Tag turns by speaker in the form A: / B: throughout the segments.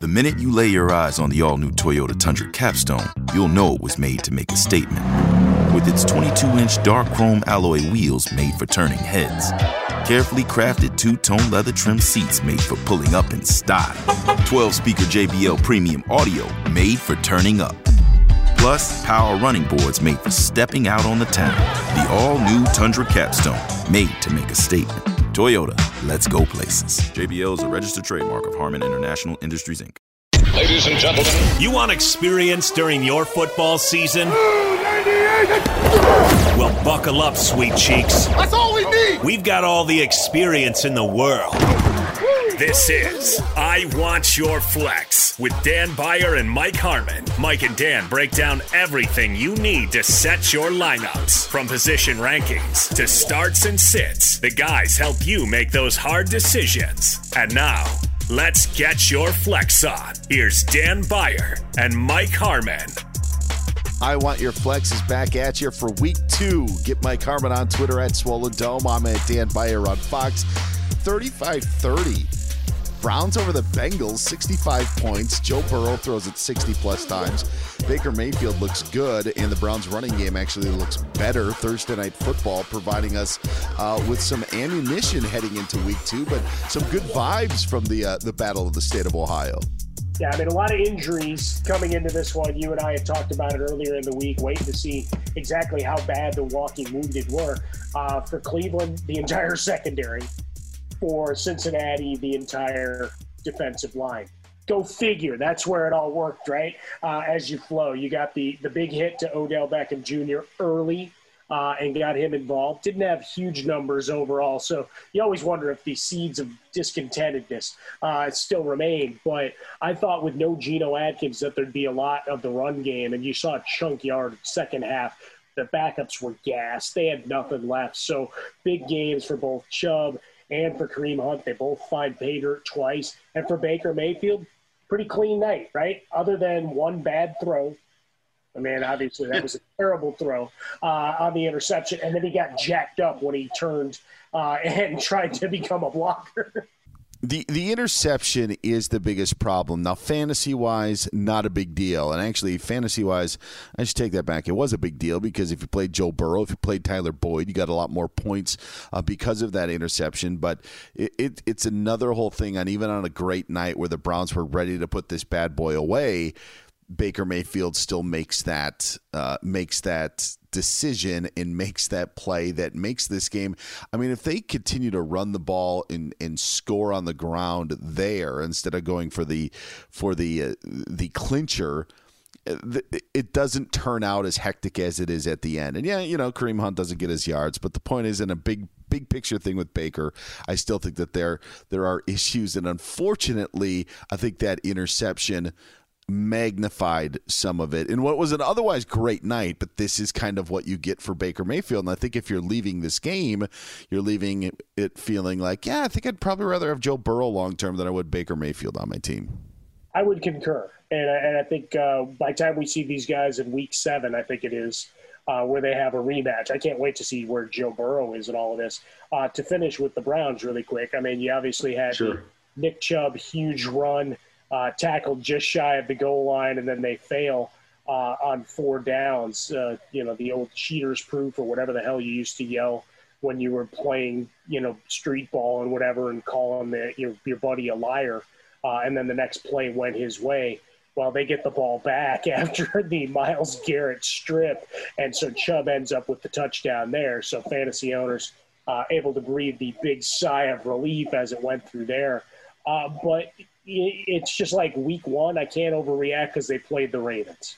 A: The minute you lay your eyes on the all new Toyota Tundra Capstone, you'll know it was made to make a statement. With its 22 inch dark chrome alloy wheels made for turning heads, carefully crafted two tone leather trim seats made for pulling up in style, 12 speaker JBL premium audio made for turning up. Plus, power running boards made for stepping out on the town. The all new Tundra Capstone, made to make a statement. Toyota, let's go places. JBL is a registered trademark of Harman International Industries, Inc.
B: Ladies and gentlemen,
C: you want experience during your football season? Well, buckle up, sweet cheeks.
B: That's all we need.
C: We've got all the experience in the world. This is I Want Your Flex with Dan Beyer and Mike Harmon. Mike and Dan break down everything you need to set your lineups from position rankings to starts and sits. The guys help you make those hard decisions. And now, let's get your flex on. Here's Dan Beyer and Mike Harmon.
D: I Want Your Flex is back at you for week two. Get Mike Harmon on Twitter at Swollen Dome. I'm at Dan Beyer on Fox. 35 30 Browns over the Bengals, 65 points. Joe Burrow throws it 60 plus times. Baker Mayfield looks good, and the Browns' running game actually looks better. Thursday night football providing us uh, with some ammunition heading into week two, but some good vibes from the uh, the Battle of the State of Ohio.
E: Yeah, I mean, a lot of injuries coming into this one. You and I had talked about it earlier in the week, waiting to see exactly how bad the walking wounded were. Uh, for Cleveland, the entire secondary for Cincinnati the entire defensive line. Go figure. That's where it all worked, right? Uh, as you flow, you got the the big hit to Odell Beckham Jr. early uh, and got him involved. Didn't have huge numbers overall, so you always wonder if the seeds of discontentedness uh, still remain. But I thought with no Geno Atkins that there'd be a lot of the run game, and you saw a chunk yard second half the backups were gassed. They had nothing left. So big games for both Chubb and for Kareem Hunt. They both find dirt twice. And for Baker Mayfield, pretty clean night, right? Other than one bad throw. I mean, obviously that was a terrible throw uh, on the interception, and then he got jacked up when he turned uh, and tried to become a blocker.
D: The the interception is the biggest problem. Now, fantasy wise, not a big deal. And actually, fantasy wise, I should take that back. It was a big deal because if you played Joe Burrow, if you played Tyler Boyd, you got a lot more points uh, because of that interception. But it, it, it's another whole thing on even on a great night where the Browns were ready to put this bad boy away. Baker Mayfield still makes that uh, makes that decision and makes that play that makes this game. I mean, if they continue to run the ball and, and score on the ground there instead of going for the for the uh, the clincher, uh, it doesn't turn out as hectic as it is at the end. And yeah, you know, Kareem Hunt doesn't get his yards, but the point is in a big big picture thing with Baker, I still think that there there are issues and unfortunately, I think that interception magnified some of it in what was an otherwise great night, but this is kind of what you get for Baker Mayfield. And I think if you're leaving this game, you're leaving it feeling like, yeah, I think I'd probably rather have Joe Burrow long term than I would Baker Mayfield on my team.
E: I would concur. And I, and I think uh, by the time we see these guys in week seven, I think it is. Uh, where they have a rematch. I can't wait to see where Joe Burrow is in all of this. Uh, to finish with the Browns really quick, I mean, you obviously had sure. Nick Chubb huge run uh, tackled just shy of the goal line, and then they fail uh, on four downs. Uh, you know, the old cheaters proof or whatever the hell you used to yell when you were playing, you know, street ball and whatever, and calling the, your, your buddy a liar. Uh, and then the next play went his way. Well, they get the ball back after the Myles Garrett strip, and so Chubb ends up with the touchdown there. So fantasy owners uh, able to breathe the big sigh of relief as it went through there. Uh, but it's just like week one, I can't overreact because they played the Ravens.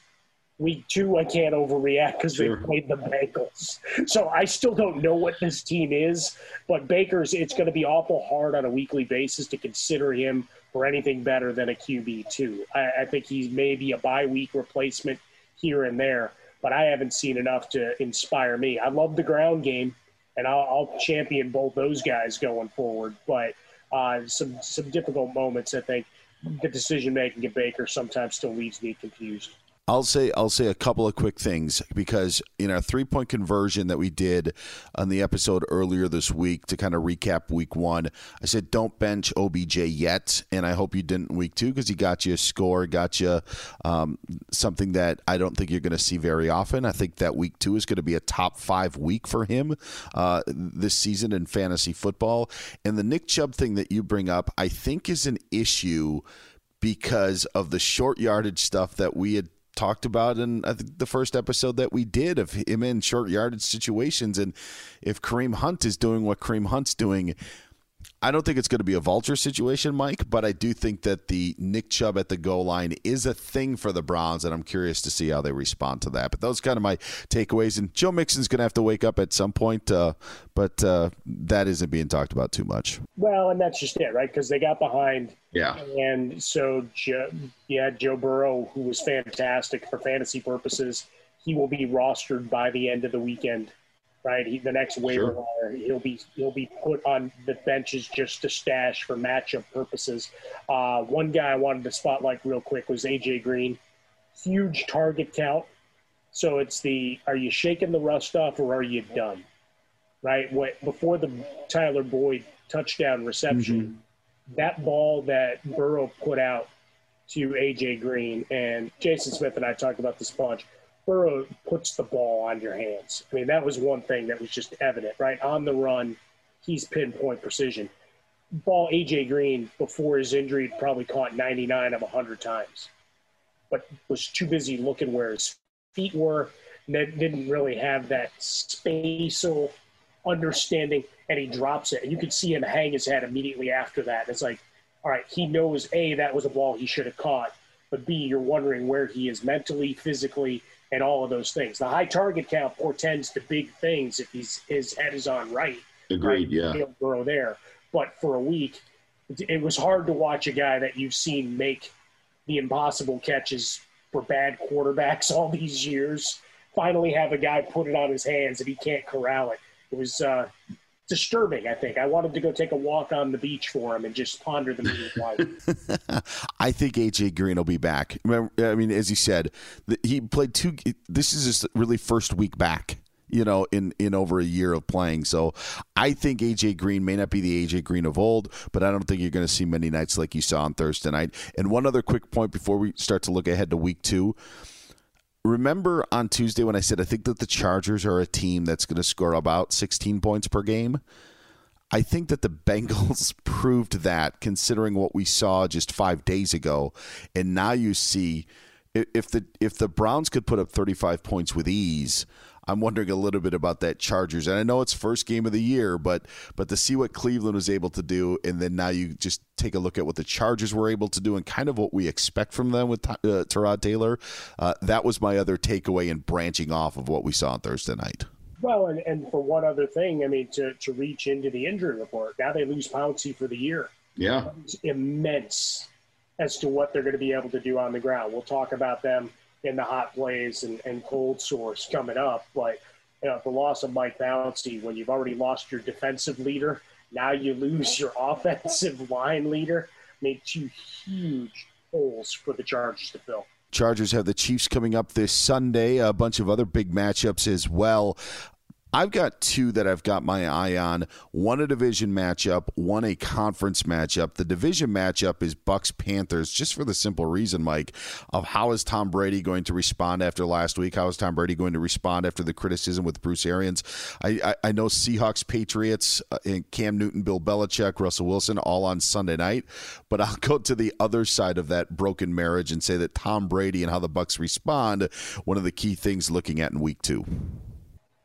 E: Week two, I can't overreact because sure. they played the Bengals. So I still don't know what this team is, but Baker's, it's going to be awful hard on a weekly basis to consider him for anything better than a QB2. I, I think he's maybe a bye week replacement here and there, but I haven't seen enough to inspire me. I love the ground game, and I'll, I'll champion both those guys going forward, but – uh, some some difficult moments. I think the decision making at Baker sometimes still leaves me confused.
D: I'll say I'll say a couple of quick things because in our three point conversion that we did on the episode earlier this week to kind of recap week one, I said don't bench OBJ yet, and I hope you didn't week two because he got you a score, got you um, something that I don't think you're going to see very often. I think that week two is going to be a top five week for him uh, this season in fantasy football, and the Nick Chubb thing that you bring up, I think is an issue because of the short yardage stuff that we had talked about in I think the first episode that we did of him in short yardage situations. And if Kareem Hunt is doing what Kareem Hunt's doing, I don't think it's going to be a vulture situation, Mike, but I do think that the Nick Chubb at the goal line is a thing for the Browns, and I'm curious to see how they respond to that. But those kind of my takeaways. And Joe Mixon's going to have to wake up at some point, uh, but uh, that isn't being talked about too much.
E: Well, and that's just it, right? Because they got behind.
D: Yeah.
E: And so Joe, had Joe Burrow, who was fantastic for fantasy purposes. He will be rostered by the end of the weekend right? He, the next waiver sure. wire, he'll be he'll be put on the benches just to stash for matchup purposes. Uh, one guy I wanted to spotlight real quick was AJ Green, huge target count. So it's the are you shaking the rust off or are you done? Right? What before the Tyler Boyd touchdown reception, mm-hmm. that ball that Burrow put out to AJ Green and Jason Smith and I talked about this bunch Burrow puts the ball on your hands. I mean, that was one thing that was just evident, right? On the run, he's pinpoint precision. Ball AJ Green before his injury probably caught 99 of 100 times, but was too busy looking where his feet were. Didn't really have that spatial understanding, and he drops it. And you could see him hang his head immediately after that. It's like, all right, he knows A, that was a ball he should have caught, but B, you're wondering where he is mentally, physically, and all of those things. The high target count portends to big things if he's his head is on right.
D: Agreed. Right?
E: Yeah. He'll grow there. But for a week, it was hard to watch a guy that you've seen make the impossible catches for bad quarterbacks all these years. Finally, have a guy put it on his hands and he can't corral it. It was uh, disturbing. I think I wanted to go take a walk on the beach for him and just ponder the meaning of
D: life. I think AJ Green will be back. Remember, I mean, as he said, he played two. This is his really first week back you know, in in over a year of playing. So I think AJ Green may not be the AJ Green of old, but I don't think you're going to see many nights like you saw on Thursday night. And one other quick point before we start to look ahead to week two. Remember on Tuesday when I said I think that the Chargers are a team that's going to score about 16 points per game? I think that the Bengals proved that considering what we saw just 5 days ago. And now you see if the if the Browns could put up 35 points with ease, I'm wondering a little bit about that Chargers. And I know it's first game of the year, but but to see what Cleveland was able to do, and then now you just take a look at what the Chargers were able to do, and kind of what we expect from them with uh, Tyrod Taylor. Uh, that was my other takeaway in branching off of what we saw on Thursday night.
E: Well, and, and for one other thing, I mean, to, to reach into the injury report, now they lose Pouncey for the year.
F: Yeah.
E: It's immense as to what they're going to be able to do on the ground. We'll talk about them in the hot plays and, and cold sores coming up. But you know, the loss of Mike Pouncey, when you've already lost your defensive leader, now you lose your offensive line leader, made two huge holes for the Chargers to fill.
D: Chargers have the Chiefs coming up this Sunday, a bunch of other big matchups as well. I've got two that I've got my eye on. One a division matchup, one a conference matchup. The division matchup is Bucs Panthers, just for the simple reason, Mike, of how is Tom Brady going to respond after last week? How is Tom Brady going to respond after the criticism with Bruce Arians? I, I, I know Seahawks, Patriots, uh, and Cam Newton, Bill Belichick, Russell Wilson, all on Sunday night. But I'll go to the other side of that broken marriage and say that Tom Brady and how the Bucs respond, one of the key things looking at in week two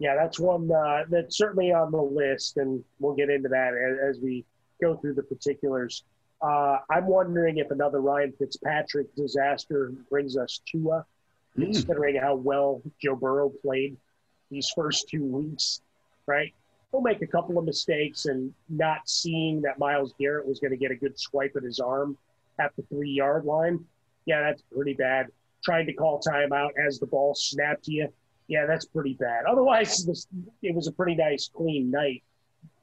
E: yeah, that's one uh, that's certainly on the list, and we'll get into that as, as we go through the particulars. Uh, I'm wondering if another Ryan Fitzpatrick disaster brings us Tua, mm. considering how well Joe Burrow played these first two weeks, right? He'll make a couple of mistakes and not seeing that Myles Garrett was going to get a good swipe at his arm at the three yard line. Yeah, that's pretty bad. Trying to call timeout as the ball snapped to you yeah, that's pretty bad. Otherwise, this, it was a pretty nice, clean night.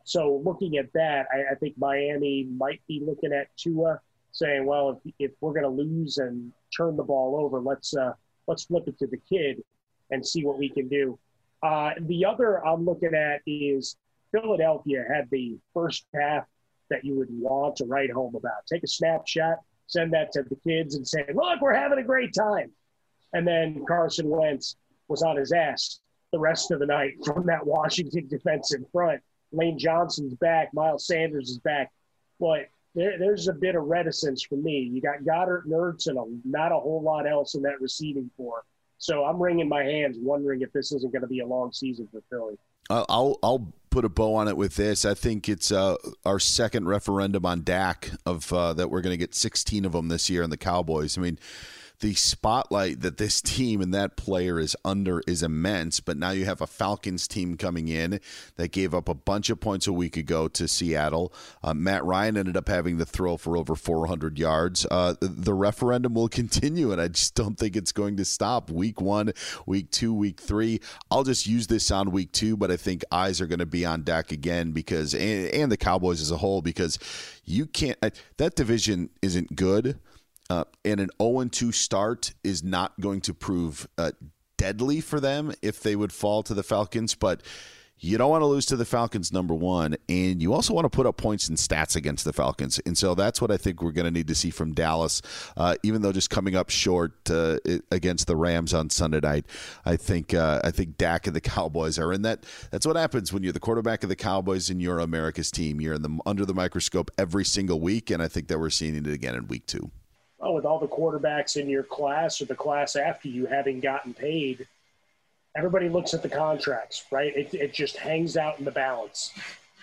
E: So looking at that, I, I think Miami might be looking at Tua, saying, "Well, if, if we're going to lose and turn the ball over, let's uh, let's flip it to the kid and see what we can do." Uh, the other I'm looking at is Philadelphia had the first half that you would want to write home about. Take a snapshot, send that to the kids, and say, "Look, we're having a great time." And then Carson Wentz was on his ass the rest of the night from that Washington defensive front. Lane Johnson's back, Miles Sanders is back. But there, there's a bit of reticence for me. You got Goedert, Ertz and a, not a whole lot else in that receiving corps. So I'm wringing my hands, wondering if this isn't going to be a long season for Philly.
D: I'll I'll put a bow on it with this. I think it's uh, our second referendum on Dak of uh, that we're going to get 16 of them this year in the Cowboys. I mean, the spotlight that this team and that player is under is immense. But now you have a Falcons team coming in that gave up a bunch of points a week ago to Seattle. Uh, Matt Ryan ended up having the throw for over 400 yards. Uh, the referendum will continue, and I just don't think it's going to stop. Week one, week two, week three. I'll just use this on week two, but I think eyes are going to be on Dak again because, and, and the Cowboys as a whole, because you can't, that division isn't good uh, and an 0 2 start is not going to prove uh, deadly for them if they would fall to the Falcons, but you don't want to lose to the Falcons, number one, and you also want to put up points and stats against the Falcons. And so that's what I think we're going to need to see from Dallas, uh, even though just coming up short uh, against the Rams on Sunday night. I think uh, I think Dak and the Cowboys are in that. That's what happens when you're the quarterback of the Cowboys and you're America's team. You're in the under the microscope every single week, and I think that we're seeing it again in week two
E: with all the quarterbacks in your class or the class after you having gotten paid, everybody looks at the contracts, right? It, it just hangs out in the balance.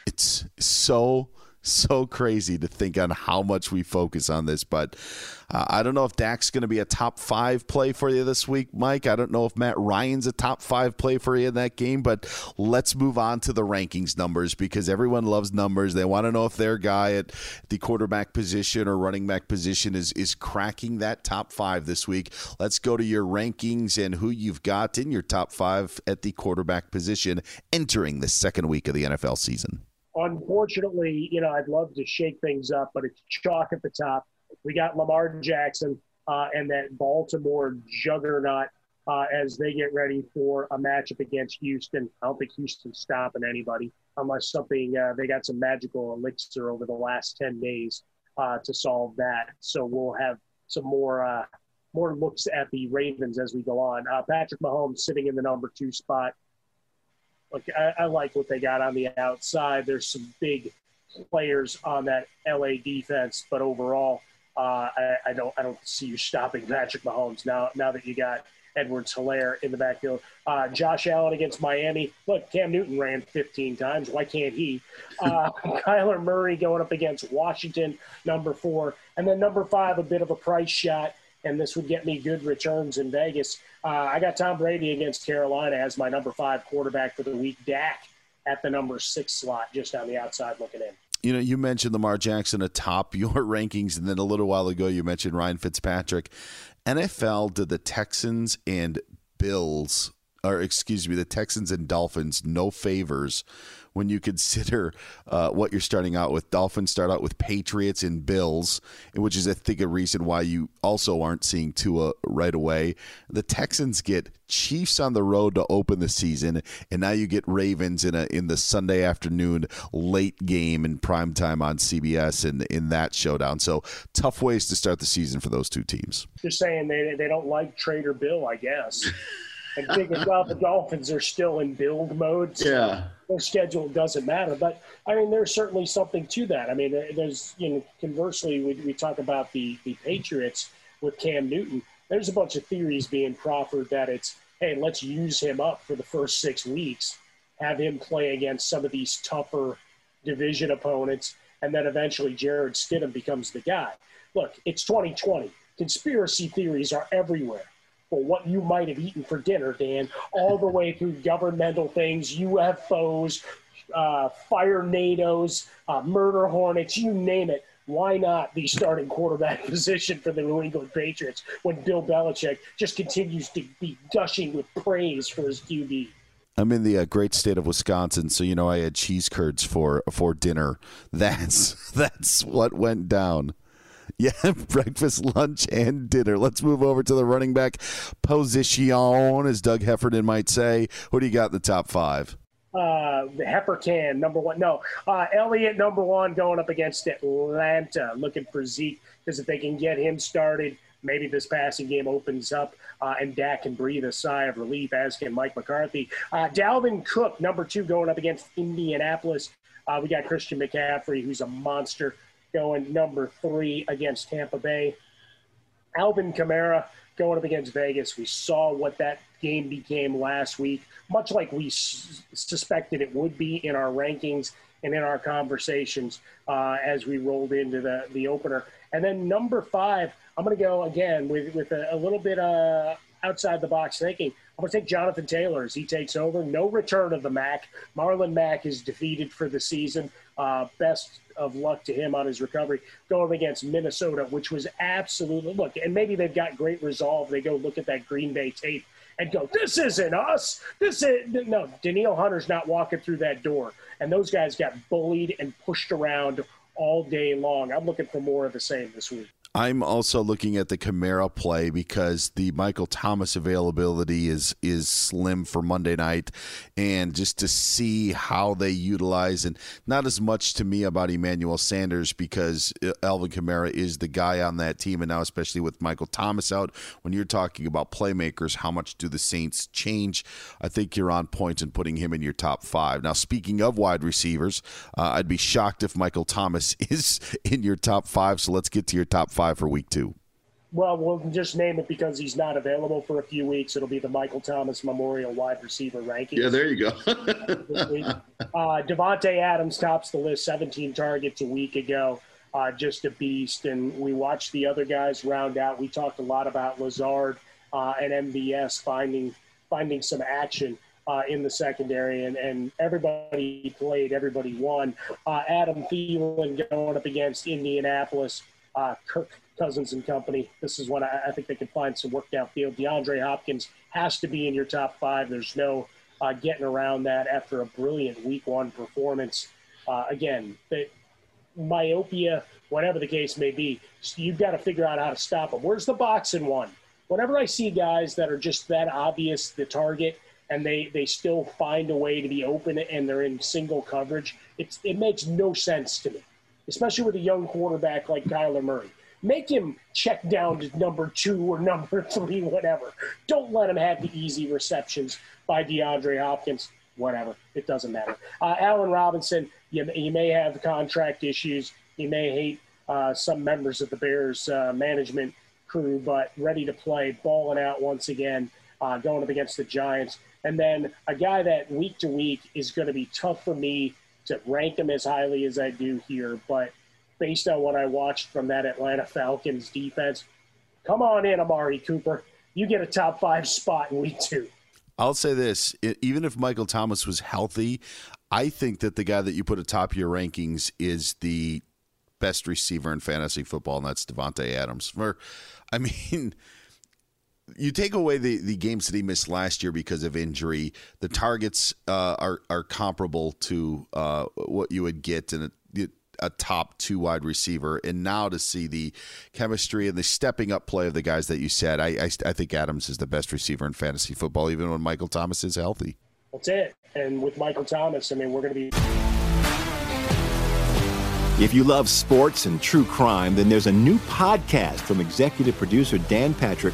D: It's so so crazy to think on how much we focus on this. But uh, I don't know if Dak's going to be a top five play for you this week, Mike. I don't know if Matt Ryan's a top five play for you in that game. But let's move on to the rankings numbers because everyone loves numbers. They want to know if their guy at the quarterback position or running back position is is cracking that top five this week. Let's go to your rankings and who you've got in your top five at the quarterback position entering the second week of the NFL season.
E: Unfortunately, you know, I'd love to shake things up, but it's chalk at the top. We got Lamar Jackson uh, and that Baltimore juggernaut uh, as they get ready for a matchup against Houston. I don't think Houston's stopping anybody unless something uh, they got some magical elixir over the last ten days uh, to solve that. So we'll have some more uh, more looks at the Ravens as we go on. Uh, Patrick Mahomes sitting in the number two spot. Look, I, I like what they got on the outside. There's some big players on that LA defense, but overall, uh, I, I, don't I don't see you stopping Patrick Mahomes now. Now that you got Edwards Helaire in the backfield, uh, Josh Allen against Miami. Look, Cam Newton ran 15 times. Why can't he? Uh, Kyler Murray going up against Washington, number four, and then number five, a bit of a price shot and this would get me good returns in Vegas. Uh, I got Tom Brady against Carolina as my number five quarterback for the week. Dak at the number six slot, just on the outside looking in.
D: You know, you mentioned Lamar Jackson atop your rankings, and then a little while ago you mentioned Ryan Fitzpatrick. NFL did the Texans and Bills, or excuse me, the Texans and Dolphins no favors when you consider uh, what you're starting out with. Dolphins start out with Patriots and Bills, which is, I think, a reason why you also aren't seeing Tua right away. The Texans get Chiefs on the road to open the season, and now you get Ravens in a in the Sunday afternoon late game in prime time on CBS and in, in that showdown. So tough ways to start the season for those two teams.
E: Just saying they they don't like Trader Bill, I guess. and thinking, well, the Dolphins are still in build mode.
F: So yeah.
E: Their schedule doesn't matter. But, I mean, there's certainly something to that. I mean, there's, you know, conversely, we, we talk about the, the Patriots with Cam Newton. There's a bunch of theories being proffered that it's, hey, let's use him up for the first six weeks, have him play against some of these tougher division opponents, and then eventually Jarrett Stidham becomes the guy. Look, it's 2020. Conspiracy theories are everywhere what you might have eaten for dinner, Dan, all the way through governmental things, UFOs, uh, fire NATOs, uh, murder hornets, you name it. Why not the starting quarterback position for the New England Patriots when Bill Belichick just continues to be gushing with praise for his QB?
D: I'm in the uh, great state of Wisconsin, so you know I had cheese curds for for dinner. That's that's what went down. Yeah, breakfast, lunch, and dinner. Let's move over to the running back position, as Doug Heffernan might say. Who do you got in the top five?
E: Uh, the Heifer can number one. No, uh, Elliott number one going up against Atlanta, looking for Zeke because if they can get him started, maybe this passing game opens up uh, and Dak can breathe a sigh of relief, as can Mike McCarthy. Uh, Dalvin Cook, number two, going up against Indianapolis. Uh, we got Christian McCaffrey, who's a monster going number three against Tampa Bay. Alvin Kamara going up against Vegas. We saw what that game became last week, much like we s- suspected it would be in our rankings and in our conversations uh, as we rolled into the, the opener. And then number five, I'm going to go again with, with a, a little bit uh, outside the box thinking. I'm going to take Jonathan Taylor as he takes over. No return of the Mac. Marlon Mack is defeated for the season. Uh, best of luck to him on his recovery going against Minnesota, which was absolutely look. And maybe they've got great resolve. They go look at that Green Bay tape and go, "This isn't us. This is no." Danielle Hunter's not walking through that door, and those guys got bullied and pushed around all day long. I'm looking for more of the same this week.
D: I'm also looking at the Kamara play because the Michael Thomas availability is is slim for Monday night, and just to see how they utilize and not as much to me about Emmanuel Sanders because uh, Alvin Kamara is the guy on that team, and now especially with Michael Thomas out, when you're talking about playmakers, how much do the Saints change? I think you're on point in putting him in your top five. Now, speaking of wide receivers, uh, I'd be shocked if Michael Thomas is in your top five. So let's get to your top five five for week two?
E: Well, we'll just name it because he's not available for a few weeks. It'll be the Michael Thomas Memorial Wide Receiver ranking.
F: Yeah, there you go.
E: uh, Davante Adams tops the list, 17 targets a week ago. Uh, just a beast. And we watched the other guys round out. We talked a lot about Lazard uh, and MVS finding finding some action. Uh, in the secondary, and, and everybody played, everybody won. Uh, Adam Thielen going up against Indianapolis uh, Kirk Cousins and company. This is when I, I, think they can find some work downfield. DeAndre Hopkins has to be in your top five. There's no uh, getting around that after a brilliant week one performance. uh, again, that myopia, whatever the case may be, you've got to figure out how to stop them. Where's the boxing one? Whenever I see guys that are just that obvious the target and they, they still find a way to be open and they're in single coverage, it's, it makes no sense to me, especially with a young quarterback like Kyler Murray. Make him check down to number two or number three, whatever. Don't let him have the easy receptions by DeAndre Hopkins. Whatever. It doesn't matter. Uh, Allen Robinson, you, you may have contract issues. You may hate uh, some members of the Bears uh, management crew, but ready to play, balling out once again, uh, going up against the Giants. And then a guy that week to week is going to be tough for me to rank him as highly as I do here, but based on what I watched from that Atlanta Falcons defense, come on in, Amari Cooper. You get a top five spot in week two.
D: I'll say this: even if Michael Thomas was healthy, I think that the guy that you put atop your rankings is the best receiver in fantasy football, and that's Davante Adams. For, I mean, you take away the, the games that he missed last year because of injury, the targets uh, are are comparable to uh, what you would get in a, a top two wide receiver, and now to see the chemistry and the stepping up play of the guys that you said, I I, I think Adams is the best receiver in fantasy football, even when Michael Thomas is healthy.
E: That's it. And with Michael Thomas, I mean, we're going to be.
F: If you love sports and true crime, then there's a new podcast from executive producer Dan Patrick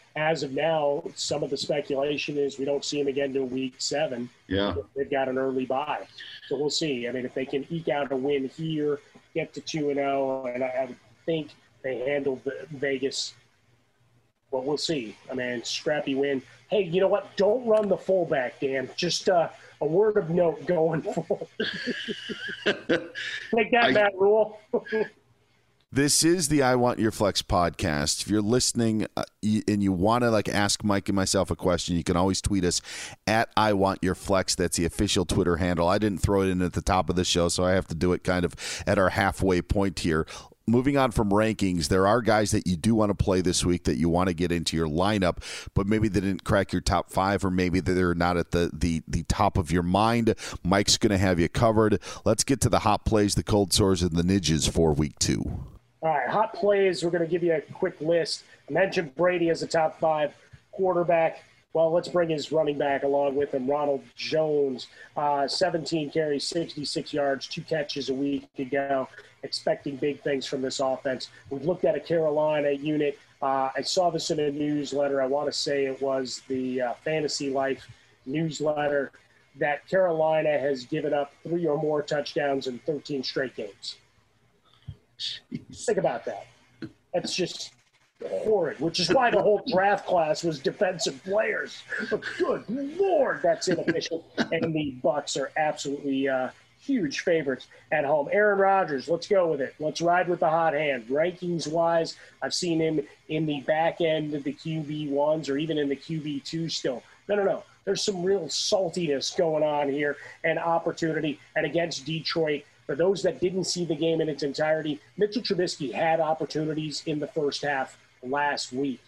E: as of now, some of the speculation is we don't see him again till week seven.
G: Yeah.
E: They've got an early bye. So we'll see. I mean, if they can eke out a win here, get to 2 and 0, and I, would think they handled the Vegas. Well, we'll see. I mean, scrappy win. Hey, you know what? Don't run the fullback, Dan. Just uh, a word of note going forward. Make that,
D: I-
E: Matt Rhule.
D: This is the I Want Your Flex podcast. If you're listening uh, and you want to like ask Mike and myself a question, you can always tweet us at I Want Your Flex. That's the official Twitter handle. I didn't throw it in at the top of the show, so I have to do it kind of at our halfway point here. Moving on from rankings, there are guys that you do want to play this week that you want to get into your lineup, but maybe they didn't crack your top five, or maybe they're not at the the, the top of your mind. Mike's going to have you covered. Let's get to the hot plays, the cold sores, and the ninjas for week two.
E: All right, hot plays. We're going to give you a quick list. I mentioned Brady as a top five quarterback. Well, let's bring his running back along with him, Ronald Jones. Uh, 17 carries, 66 yards, two catches a week ago. Expecting big things from this offense. We've looked at a Carolina unit. Uh, I saw this in a newsletter. I want to say it was the uh, Fantasy Life newsletter that Carolina has given up three or more touchdowns in 13 straight games. Think about that. That's just horrid, which is why the whole draft class was defensive players. But good lord, that's inefficient. and the Bucs are absolutely uh, huge favorites at home. Aaron Rodgers, let's go with it. Let's ride with the hot hand. Rankings wise, I've seen him in the back end of the QB ones or even in the QB two still. No, no, no. There's some real saltiness going on here and opportunity. And against Detroit, for those that didn't see the game in its entirety, Mitchell Trubisky had opportunities in the first half last week.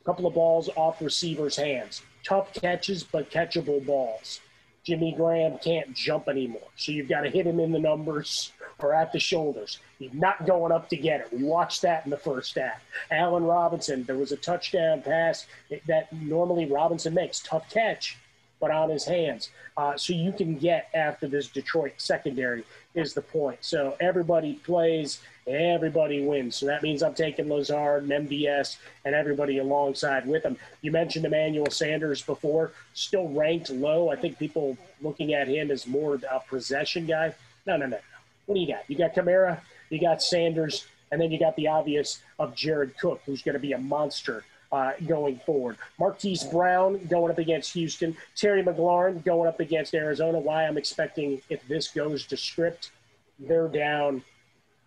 E: A couple of balls off receivers' hands. Tough catches, but catchable balls. Jimmy Graham can't jump anymore. So you've got to hit him in the numbers or at the shoulders. He's not going up to get it. We watched that in the first half. Allen Robinson, there was a touchdown pass that normally Robinson makes. Tough catch, but on his hands. Uh, so you can get after this Detroit secondary is the point. So everybody plays, everybody wins. So that means I'm taking Lazard and MVS and everybody alongside with them. You mentioned Emmanuel Sanders before, still ranked low. I think people looking at him as more of a possession guy. No, no, no, no. What do you got? You got Kamara, you got Sanders, and then you got the obvious of Jared Cook, who's going to be a monster uh, going forward. Marquise Brown going up against Houston. Terry McLaurin going up against Arizona. Why I'm expecting if this goes to script, they're down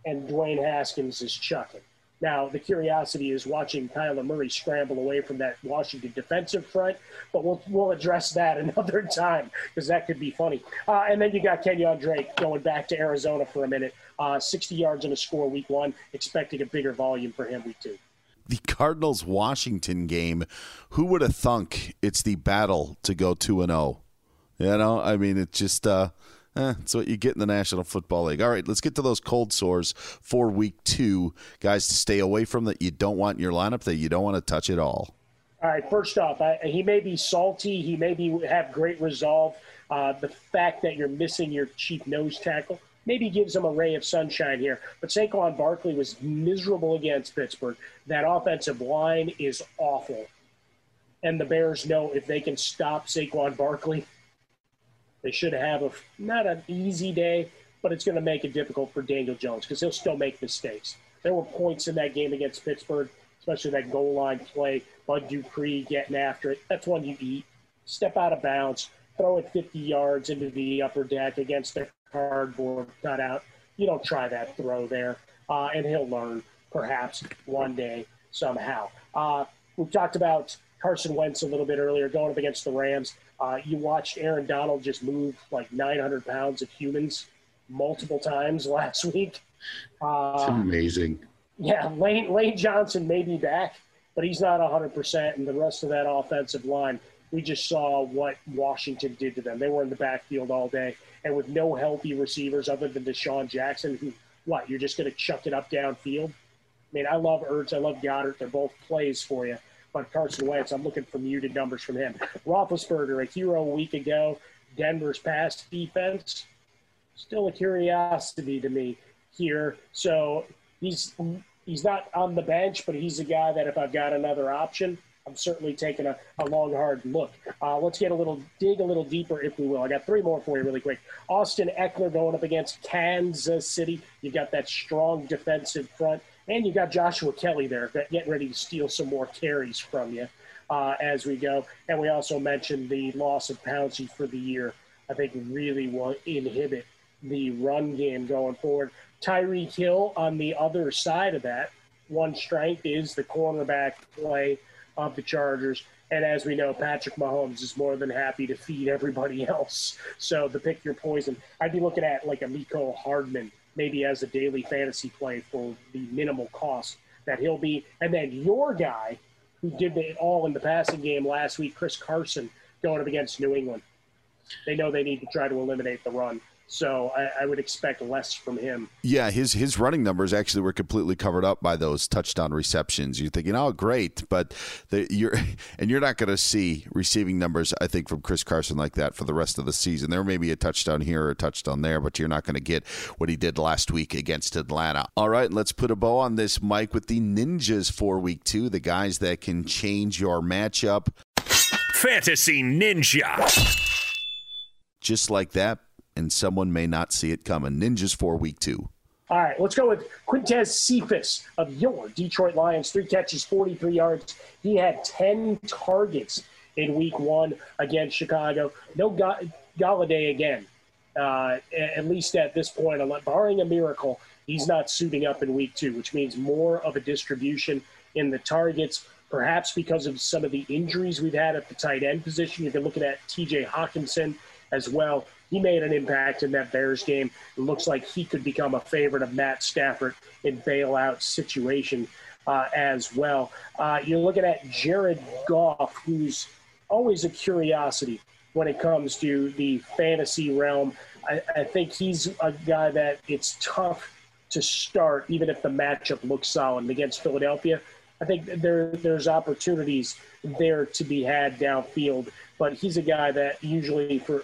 E: and Dwayne Haskins is chucking. Now, the curiosity is watching Kyler Murray scramble away from that Washington defensive front, but we'll, we'll address that another time because that could be funny. Uh, and then you got Kenyan Drake going back to Arizona for a minute. Uh, 60 yards and a score week one, expecting a bigger volume for him week two
D: the Cardinals Washington game, who would have thunk it's the battle to go 2 and 0? You know, I mean, it's just uh eh, it's what you get in the National Football League. All right, let's get to those cold sores for week 2. Guys to stay away from that you don't want in your lineup that you don't want to touch at all.
E: All right, first off, I, he may be salty, he may be have great resolve. Uh, the fact that you're missing your chief nose tackle maybe gives them a ray of sunshine here. But Saquon Barkley was miserable against Pittsburgh. That offensive line is awful. And the Bears know if they can stop Saquon Barkley, they should have a not an easy day, but it's going to make it difficult for Daniel Jones because he'll still make mistakes. There were points in that game against Pittsburgh, especially that goal line play. Bud Dupree getting after it. That's one you eat. Step out of bounds, throw it 50 yards into the upper deck against the cardboard cutout. You don't try that throw there, uh, and he'll learn perhaps one day somehow. Uh, we talked about Carson Wentz a little bit earlier going up against the Rams. Uh, you watched Aaron Donald just move like 900 pounds of humans multiple times last week.
G: It's amazing.
E: Yeah, Lane Lane Johnson may be back, but he's not 100%. And the rest of that offensive line, we just saw what Washington did to them. They were in the backfield all day, and with no healthy receivers other than DeSean Jackson, who, what, you're just going to chuck it up downfield? I mean, I love Ertz. I love Goedert. They're both plays for you. But Carson Wentz, I'm looking for muted numbers from him. Roethlisberger, a hero a week ago. Denver's pass defense, still a curiosity to me here. So he's he's not on the bench, but he's a guy that if I've got another option, I'm certainly taking a, a long, hard look. Uh, let's get a little, dig a little deeper, if we will. I got three more for you really quick. Austin Ekeler going up against Kansas City. You got that strong defensive front, and you got Joshua Kelley there getting ready to steal some more carries from you uh, as we go. And we also mentioned the loss of Pouncey for the year. I think really will inhibit the run game going forward. Tyreek Hill on the other side of that. One strength is the cornerback play of the Chargers. And as we know, Patrick Mahomes is more than happy to feed everybody else. So the pick your poison. I'd be looking at like a Mecole Hardman maybe as a daily fantasy play for the minimal cost that he'll be. And then your guy who did it all in the passing game last week, Chris Carson, going up against New England. They know they need to try to eliminate the run. So I, I, would expect less from him.
D: Yeah, his his running numbers actually were completely covered up by those touchdown receptions. You're thinking, oh, great, but the, you're and you're not going to see receiving numbers. I think from Chris Carson like that for the rest of the season. There may be a touchdown here or a touchdown there, but you're not going to get what he did last week against Atlanta. All right, let's put a bow on this, Mike, with the Ninjas for Week Two, the guys that can change your matchup.
C: Fantasy Ninja.
D: Just like that and someone may not see it coming. Ninjas for week two.
E: All right, let's go with Quintez Cephus of your Detroit Lions. Three catches, 43 yards. He had 10 targets in week one against Chicago. No Golladay again, uh, at least at this point, barring a miracle, he's not suiting up in week two, which means more of a distribution in the targets. Perhaps because of some of the injuries we've had at the tight end position. You can look at TJ Hockenson as well he made an impact in that Bears game. It looks like he could become a favorite of Matt Stafford in bailout situation uh, as well. Uh, you're looking at Jared Goff, who's always a curiosity when it comes to the fantasy realm. I, I think he's a guy that it's tough to start, even if the matchup looks solid against Philadelphia. I think there there's opportunities there to be had downfield, but he's a guy that usually for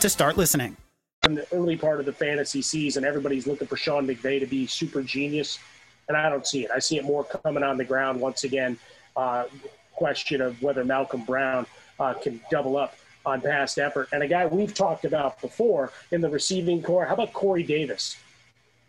H: to start listening.
E: In the early part of the fantasy season, everybody's looking for Sean McVay to be super genius, and I don't see it. I see it more coming on the ground once again. Uh, question of whether Malcolm Brown uh, can double up on past effort, and a guy we've talked about before in the receiving corps. How about Corey Davis?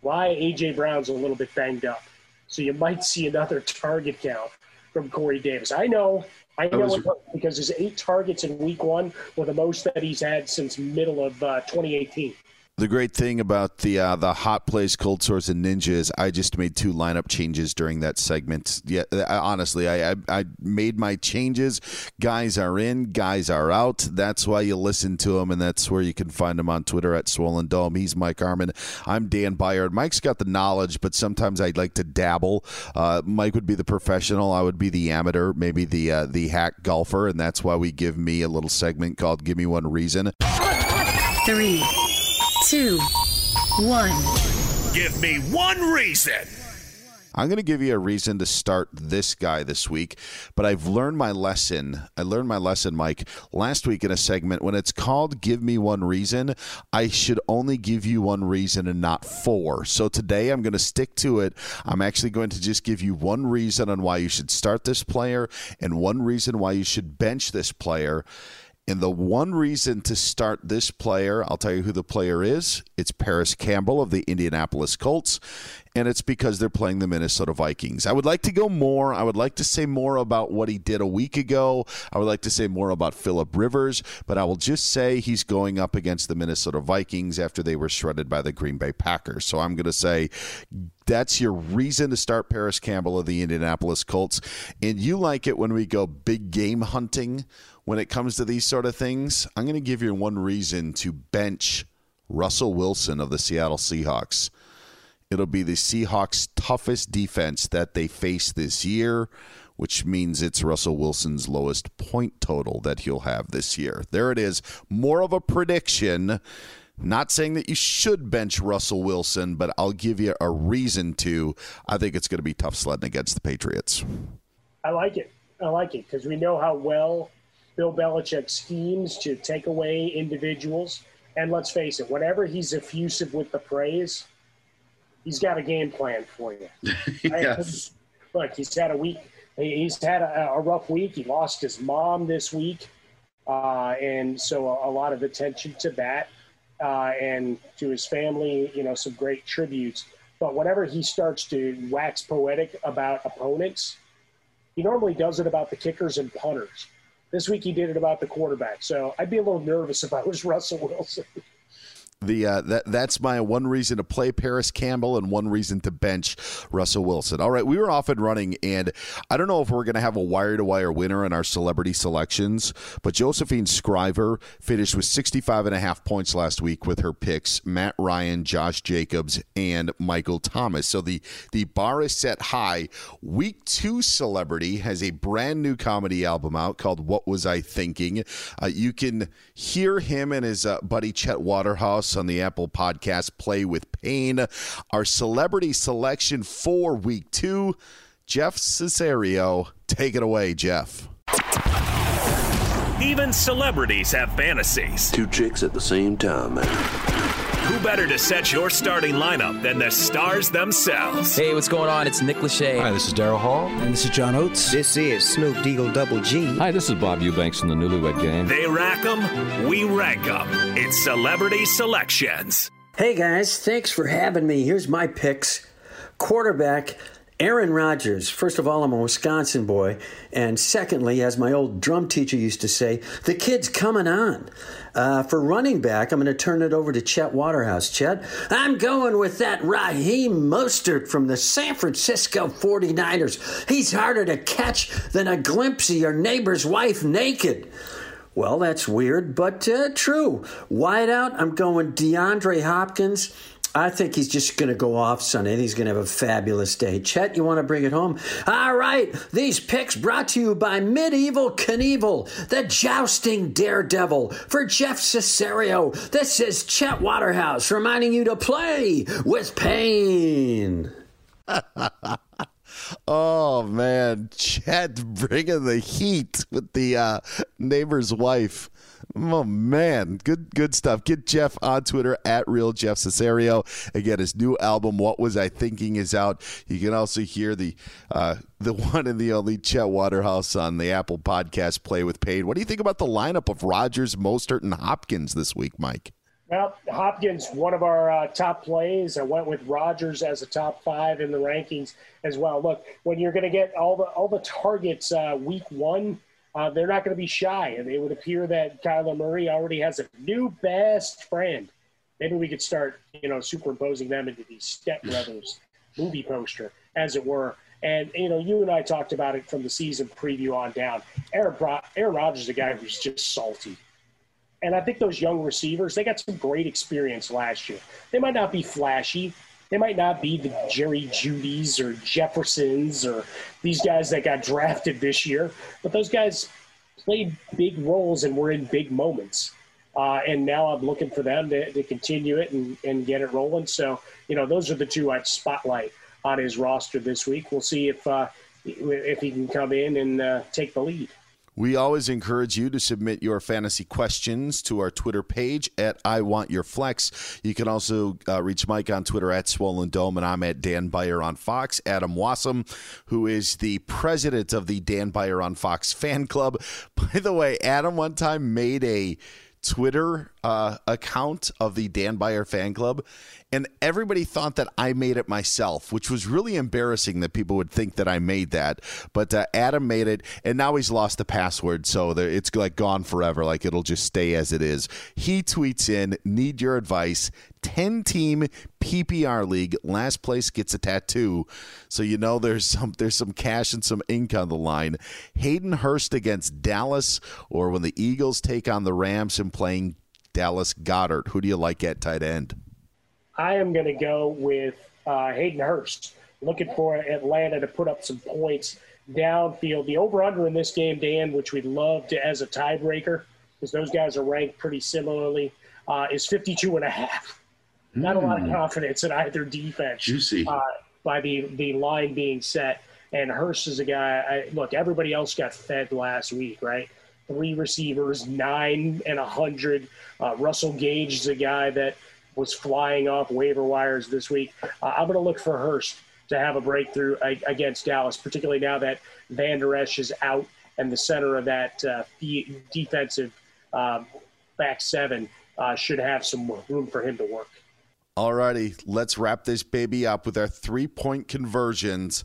E: Why AJ Brown's a little bit banged up, so you might see another target count from Corey Davis. I know I know
D: was-
E: it because his eight targets in week one were the most that he's had since middle of uh, 2018.
D: The great thing about the uh, the hot plays, cold sores, and ninjas, I just made two lineup changes during that segment. Yeah, I, honestly, I, I I made my changes. Guys are in, guys are out. That's why you listen to him, and that's where you can find him on Twitter at Swollen Dome. He's Mike Harmon. I'm Dan Beyer. Mike's got the knowledge, but sometimes I'd like to dabble. Uh, Mike would be the professional. I would be the amateur, maybe the uh, the hack golfer, and that's why we give me a little segment called "Give Me One Reason."
G: Three, two, one.
C: Give me one reason.
D: I'm going to give you a reason to start this guy this week, but I've learned my lesson. I learned my lesson, Mike, last week in a segment. When it's called Give Me One Reason, I should only give you one reason and not four. So today I'm going to stick to it. I'm actually going to just give you one reason on why you should start this player and one reason why you should bench this player. And the one reason to start this player, I'll tell you who the player is. It's Parris Campbell of the Indianapolis Colts, and it's because they're playing the Minnesota Vikings. I would like to go more. I would like to say more about what he did a week ago. I would like to say more about Philip Rivers, but I will just say he's going up against the Minnesota Vikings after they were shredded by the Green Bay Packers. So I'm going to say that's your reason to start Parris Campbell of the Indianapolis Colts. And you like it when we go big game hunting when it comes to these sort of things. I'm going to give you one reason to bench Russell Wilson of the Seattle Seahawks. It'll be the Seahawks' toughest defense that they face this year, which means it's Russell Wilson's lowest point total that he'll have this year. There it is. More of a prediction. Not saying that you should bench Russell Wilson, but I'll give you a reason to. I think it's going to be tough sledding against the Patriots.
E: I like it. I like it because we know how well Bill Belichick schemes to take away individuals. And let's face it, whenever he's effusive with the praise, he's got a game plan for you.
I: Yes.
E: Look, he's had a week. He's had a, a rough week. He lost his mom this week, uh, and so a, a lot of attention to that, uh, and to his family. You know, some great tributes. But whenever he starts to wax poetic about opponents, he normally does it about the kickers and punters. This week he did it about the quarterback. So I'd be a little nervous if I was Russell Wilson.
D: The uh, that that's my one reason to play Parris Campbell and one reason to bench Russell Wilson. All right, we were off and running, and I don't know if we're going to have a wire to wire winner in our celebrity selections, but Josephine Scriver finished with 65 and a half points last week with her picks Matt Ryan, Josh Jacobs, and Michael Thomas. So the the bar is set high. Week two celebrity has a brand new comedy album out called "What Was I Thinking." Uh, you can hear him and his uh, buddy Chet Waterhouse on the Apple Podcast Play with Pain. Our celebrity selection for week two, Jeff Cesario. Take it away, Jeff.
C: Even celebrities have fantasies.
I: Two chicks at the same time, man.
C: Who better to set your starting lineup than the stars themselves?
J: Hey, what's going on? It's Nick Lachey.
K: Hi, this is Daryl Hall.
L: And this is John Oates.
M: This is Snoop Deagle Double G.
K: Hi, this is Bob Eubanks from the Newlywed Game.
C: They rack rack 'em, we rank rank 'em. It's Celebrity Selections.
N: Hey guys, thanks for having me. Here's my picks. Quarterback Aaron Rodgers. First of all, I'm a Wisconsin boy. And secondly, as my old drum teacher used to say, the kid's coming on. Uh, for running back, I'm going to turn it over to Chet Waterhouse. Chet, I'm going with that Raheem Mostert from the San Francisco 49ers. He's harder to catch than a glimpse of your neighbor's wife naked. Well, that's weird, but uh, true. Wide out, I'm going DeAndre Hopkins. I think he's just going to go off Sunday. He's going to have a fabulous day. Chet, you want to bring it home? All right. These picks brought to you by Medieval Knievel, the jousting daredevil. For Jeff Cesario, this is Chet Waterhouse reminding you to play with pain.
D: oh man, Chet bringing the heat with the uh, neighbor's wife. Oh man, good good stuff. Get Jeff on Twitter at real Jeff Cesario. Again, his new album "What Was I Thinking" is out. You can also hear the uh, the one and the only Chet Waterhouse on the Apple Podcast Play with Pain. What do you think about the lineup of Rodgers, Mostert, and Hopkins this week, Mike?
E: Well, Hopkins, one of our uh, top plays. I went with Rodgers as a top five in the rankings as well. Look, when you're going to get all the all the targets uh, week one uh, they're not going to be shy. And it would appear that Kyler Murray already has a new best friend. Maybe we could start, you know, superimposing them into the Step Brothers movie poster, as it were. And, you know, you and I talked about it from the season preview on down. Aaron, Bro- Aaron Rodgers is a guy who's just salty. And I think those young receivers, they got some great experience last year. They might not be flashy, they might not be the Jerry Jeudy's or Jeffersons or these guys that got drafted this year, but those guys played big roles and were in big moments. Uh, and now I'm looking for them to, to continue it and, and get it rolling. So, you know, those are the two I'd spotlight on his roster this week. We'll see if uh, if he can come in and uh, take the lead.
D: We always encourage you to submit your fantasy questions to our Twitter page at I Want Your Flex. You can also uh, reach Mike on Twitter at Swollen Dome, and I'm at Dan Beyer on Fox. Adam Wassam, who is the president of the Dan Beyer on Fox fan club. By the way, Adam one time made a Twitter uh, account of the Dan Beyer fan club, and everybody thought that I made it myself, which was really embarrassing that people would think that I made that. But uh, Adam made it, and now he's lost the password, so it's like gone forever. Like it'll just stay as it is. He tweets in, "Need your advice." 10 team PPR league. Last place gets a tattoo. So you know there's some there's some cash and some ink on the line. Hayden Hurst against Dallas or when the Eagles take on the Rams and playing Dallas Goedert. Who do you like at tight end?
E: I am going to go with uh, Hayden Hurst. Looking for Atlanta to put up some points downfield. The over under in this game, Dan, which we'd love to as a tiebreaker, because those guys are ranked pretty similarly, uh, is 52 and a half. Not mm. a lot of hmm. confidence in either defense.
I: Juicy. Uh,
E: by the, the line being set. And Hurst is a guy, I, look, everybody else got fed last week, right? Three receivers, nine and a 100. Uh, Russell Gage is a guy that was flying off waiver wires this week. Uh, I'm going to look for Hurst to have a breakthrough against Dallas, particularly now that Vander Esch is out and the center of that uh, defensive um, back seven uh, should have some room for him to work.
D: Alrighty, let's wrap this baby up with our three point conversions.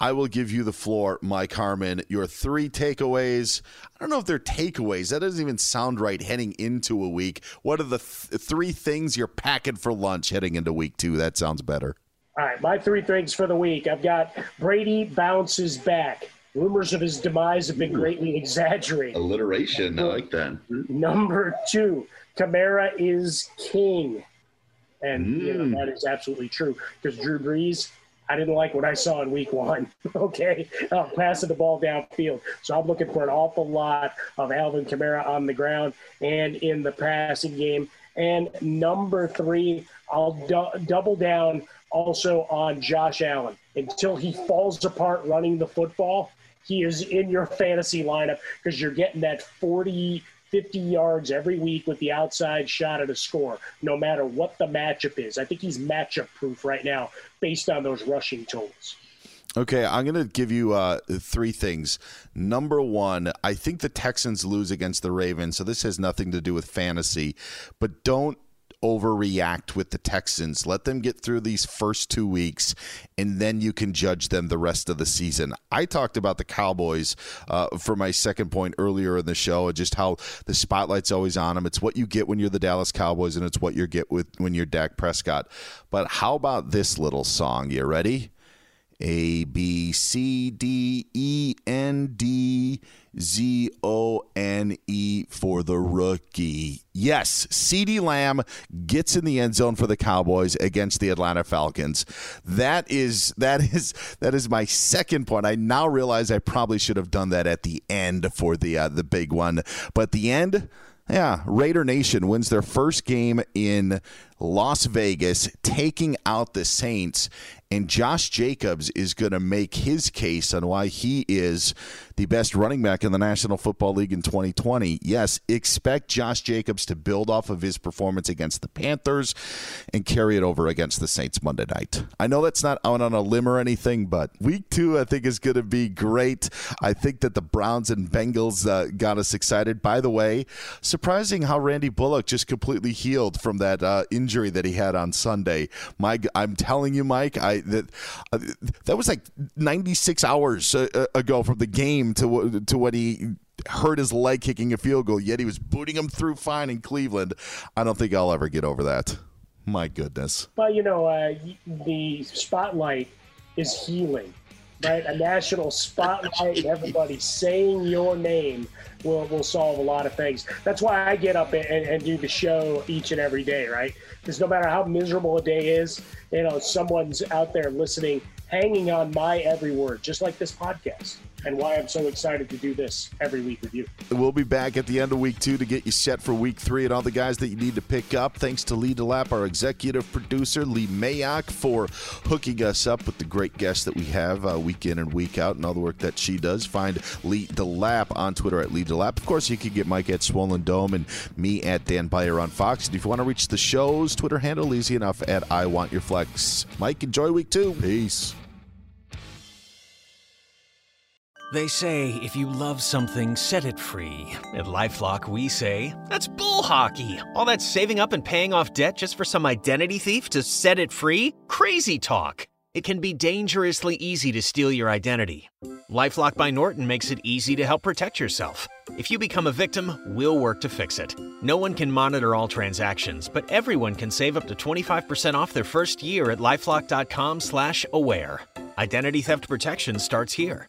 D: I will give you the floor, Mike Harmon. Your three takeaways. I don't know if they're takeaways. That doesn't even sound right heading into a week. What are the th- three things you're packing for lunch heading into week two? That sounds better.
E: All right, my three things for the week. I've got Brady bounces back. Rumors of his demise have been greatly exaggerated.
O: Alliteration. I like that.
E: Number two, Kamara is king. And you know, mm. that is absolutely true because Drew Brees, I didn't like what I saw in week one. okay. Uh, passing the ball downfield. So I'm looking for an awful lot of Alvin Kamara on the ground and in the passing game. And number three, I'll double down also on Josh Allen. Until he falls apart running the football, he is in your fantasy lineup because you're getting that 40, 50 yards every week with the outside shot at a score, no matter what the matchup is. I think he's matchup proof right now based on those rushing totals.
D: Okay, I'm going to give you uh, three things. Number one, I think the Texans lose against the Ravens, so this has nothing to do with fantasy, but don't overreact with the Texans. Let them get through these first two weeks, and then you can judge them the rest of the season. I talked about the Cowboys uh, for my second point earlier in the show, and just how the spotlight's always on them. It's what you get when you're the Dallas Cowboys, and it's what you get with when you're Dak Prescott. But how about this little song? You ready? A B C D E N D Z O N E for the rookie. Yes, CD Lamb gets in the end zone for the Cowboys against the Atlanta Falcons. That is that is that is my second point. I now realize I probably should have done that at the end for the uh, the big one, but the end. Yeah, Raider Nation wins their first game in Las Vegas, taking out the Saints. And Josh Jacobs is going to make his case on why he is the best running back in the National Football League in 2020. Yes, expect Josh Jacobs to build off of his performance against the Panthers and carry it over against the Saints Monday night. I know that's not out on a limb or anything, but week two, I think, is going to be great. I think that the Browns and Bengals uh, got us excited. By the way, surprising how Randy Bullock just completely healed from that uh, injury that he had on Sunday. Mike, I'm telling you, Mike, I that uh, that was like 96 hours uh, ago from the game to to when he hurt his leg kicking a field goal. Yet he was booting him through fine in Cleveland. I don't think I'll ever get over that. My goodness.
E: But you know, uh, the spotlight is healing, right? A national spotlight, and everybody saying your name will will solve a lot of things. That's why I get up and, and do the show each and every day, right? Because no matter how miserable a day is, you know, someone's out there listening, hanging on my every word, just like this podcast and why I'm so excited to do this every week with you.
D: We'll be back at the end of week two to get you set for week three and all the guys that you need to pick up. Thanks to Lee DeLapp, our executive producer, Lee Mayock, for hooking us up with the great guests that we have uh, week in and week out and all the work that she does. Find Lee DeLapp on Twitter at Lee DeLapp. Of course, you can get Mike at Swollen Dome and me at Dan Beyer on Fox. And if you want to reach the show's Twitter handle, easy enough at I Want Your Flex. Mike, enjoy week two. Peace.
P: They say if you love something, set it free. At Lifelock, we say that's bull hockey. All that saving up and paying off debt just for some identity thief to set it free? Crazy talk. It can be dangerously easy to steal your identity. Lifelock by Norton makes it easy to help protect yourself. If you become a victim, we'll work to fix it. No one can monitor all transactions, but everyone can save up to 25% off their first year at lifelock.com/aware. Identity theft protection starts here.